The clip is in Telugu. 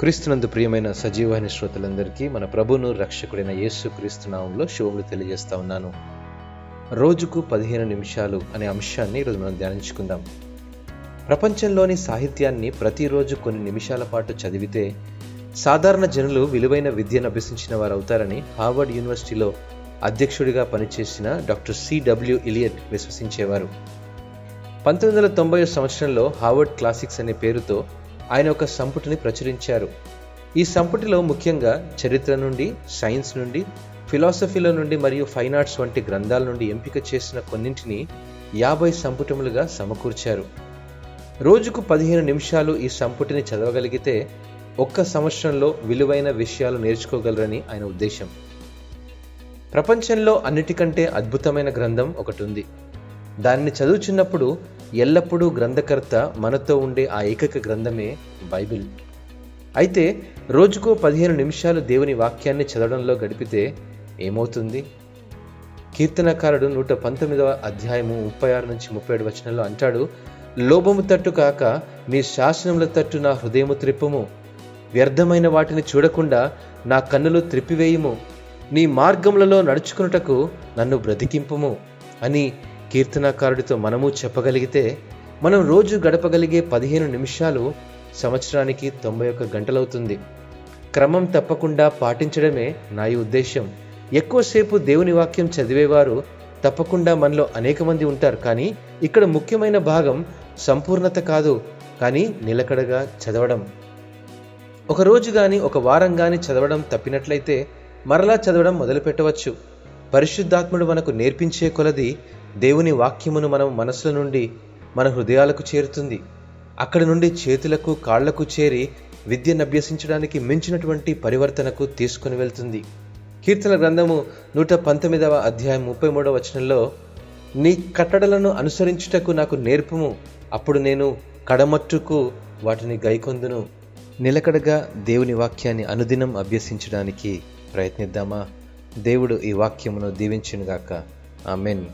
క్రీస్తునందు ప్రియమైన సజీవాని శ్రోతలందరికీ మన ప్రభును రక్షకుడైన యేసు క్రీస్తునామంలో శుభములు తెలియజేస్తా ఉన్నాను. రోజుకు పదిహేను నిమిషాలు అనే అంశాన్ని ఈరోజు మనం ధ్యానించుకుందాం. ప్రపంచంలోని సాహిత్యాన్ని ప్రతిరోజు కొన్ని నిమిషాల పాటు చదివితే సాధారణ జనులు విలువైన విద్యను అభ్యసించిన వారు అవుతారని హార్వర్డ్ యూనివర్సిటీలో అధ్యక్షుడిగా పనిచేసిన డాక్టర్ సిడబ్ల్యూ ఇలియట్ విశ్వసించేవారు. పంతొమ్మిది వందల తొంభై సంవత్సరంలో హార్వర్డ్ క్లాసిక్స్ అనే పేరుతో ఆయన ఒక సంపుటిని ప్రచురించారు. ఈ సంపుటిలో ముఖ్యంగా చరిత్ర నుండి సైన్స్ నుండి ఫిలాసఫీల నుండి మరియు ఫైన్ ఆర్ట్స్ వంటి గ్రంథాల నుండి ఎంపిక చేసిన కొన్నింటిని యాభై సంపుటములుగా సమకూర్చారు. రోజుకు పదిహేను నిమిషాలు ఈ సంపుటిని చదవగలిగితే ఒక్క సంవత్సరంలో విలువైన విషయాలు నేర్చుకోగలరని ఆయన ఉద్దేశం. ప్రపంచంలో అన్నిటికంటే అద్భుతమైన గ్రంథం ఒకటి ఉంది. దానిని చదువుచున్నప్పుడు ఎల్లప్పుడూ గ్రంథకర్త మనతో ఉండే ఆ ఏకైక గ్రంథమే బైబిల్. అయితే రోజుకో పదిహేను నిమిషాలు దేవుని వాక్యాన్ని చదవడంలో గడిపితే ఏమవుతుంది? కీర్తనకారుడు నూట పంతొమ్మిదవ అధ్యాయము ముప్పై ఆరు నుంచి ముప్పై ఏడు వచనంలో అంటాడు లోభము తట్టు కాక నీ శాసనముల తట్టు నా హృదయము త్రిప్పుము. వ్యర్థమైన వాటిని చూడకుండా నా కన్నులు త్రిప్పివేయుము. నీ మార్గములలో నడుచుకున్నటకు నన్ను బ్రతికింపుము అని కీర్తనాకారుడితో మనము చెప్పగలిగితే మనం రోజు గడపగలిగే పదిహేను నిమిషాలు సంవత్సరానికి తొంభై ఒక్క గంటలవుతుంది. క్రమం తప్పకుండా పాటించడమే నా ఈ ఉద్దేశం ఎక్కువసేపు దేవుని వాక్యం చదివేవారు తప్పకుండా మనలో అనేక మంది ఉంటారు కానీ ఇక్కడ ముఖ్యమైన భాగం సంపూర్ణత కాదు కానీ నిలకడగా చదవడం. ఒక రోజు కానీ ఒక వారం కానీ చదవడం తప్పినట్లయితే మరలా చదవడం మొదలుపెట్టవచ్చు. పరిశుద్ధాత్ముడు మనకు నేర్పించే కొలది దేవుని వాక్యమును మనం మనసుల నుండి మన హృదయాలకు చేరుతుంది. అక్కడి నుండి చేతులకు కాళ్ళకు చేరి విద్యను అభ్యసించడానికి మించినటువంటి పరివర్తనకు తీసుకుని వెళ్తుంది. కీర్తన గ్రంథము నూట పంతొమ్మిదవ అధ్యాయం ముప్పై మూడవ వచనంలో నీ కట్టడలను అనుసరించుటకు నాకు నేర్పము. అప్పుడు నేను కడమట్టుకు వాటిని గైకొందును. నిలకడగా దేవుని వాక్యాన్ని అనుదినం అభ్యసించడానికి ప్రయత్నిద్దామా? దేవుడు ఈ వాక్యమును దీవించునుగాక. ఆమెన్.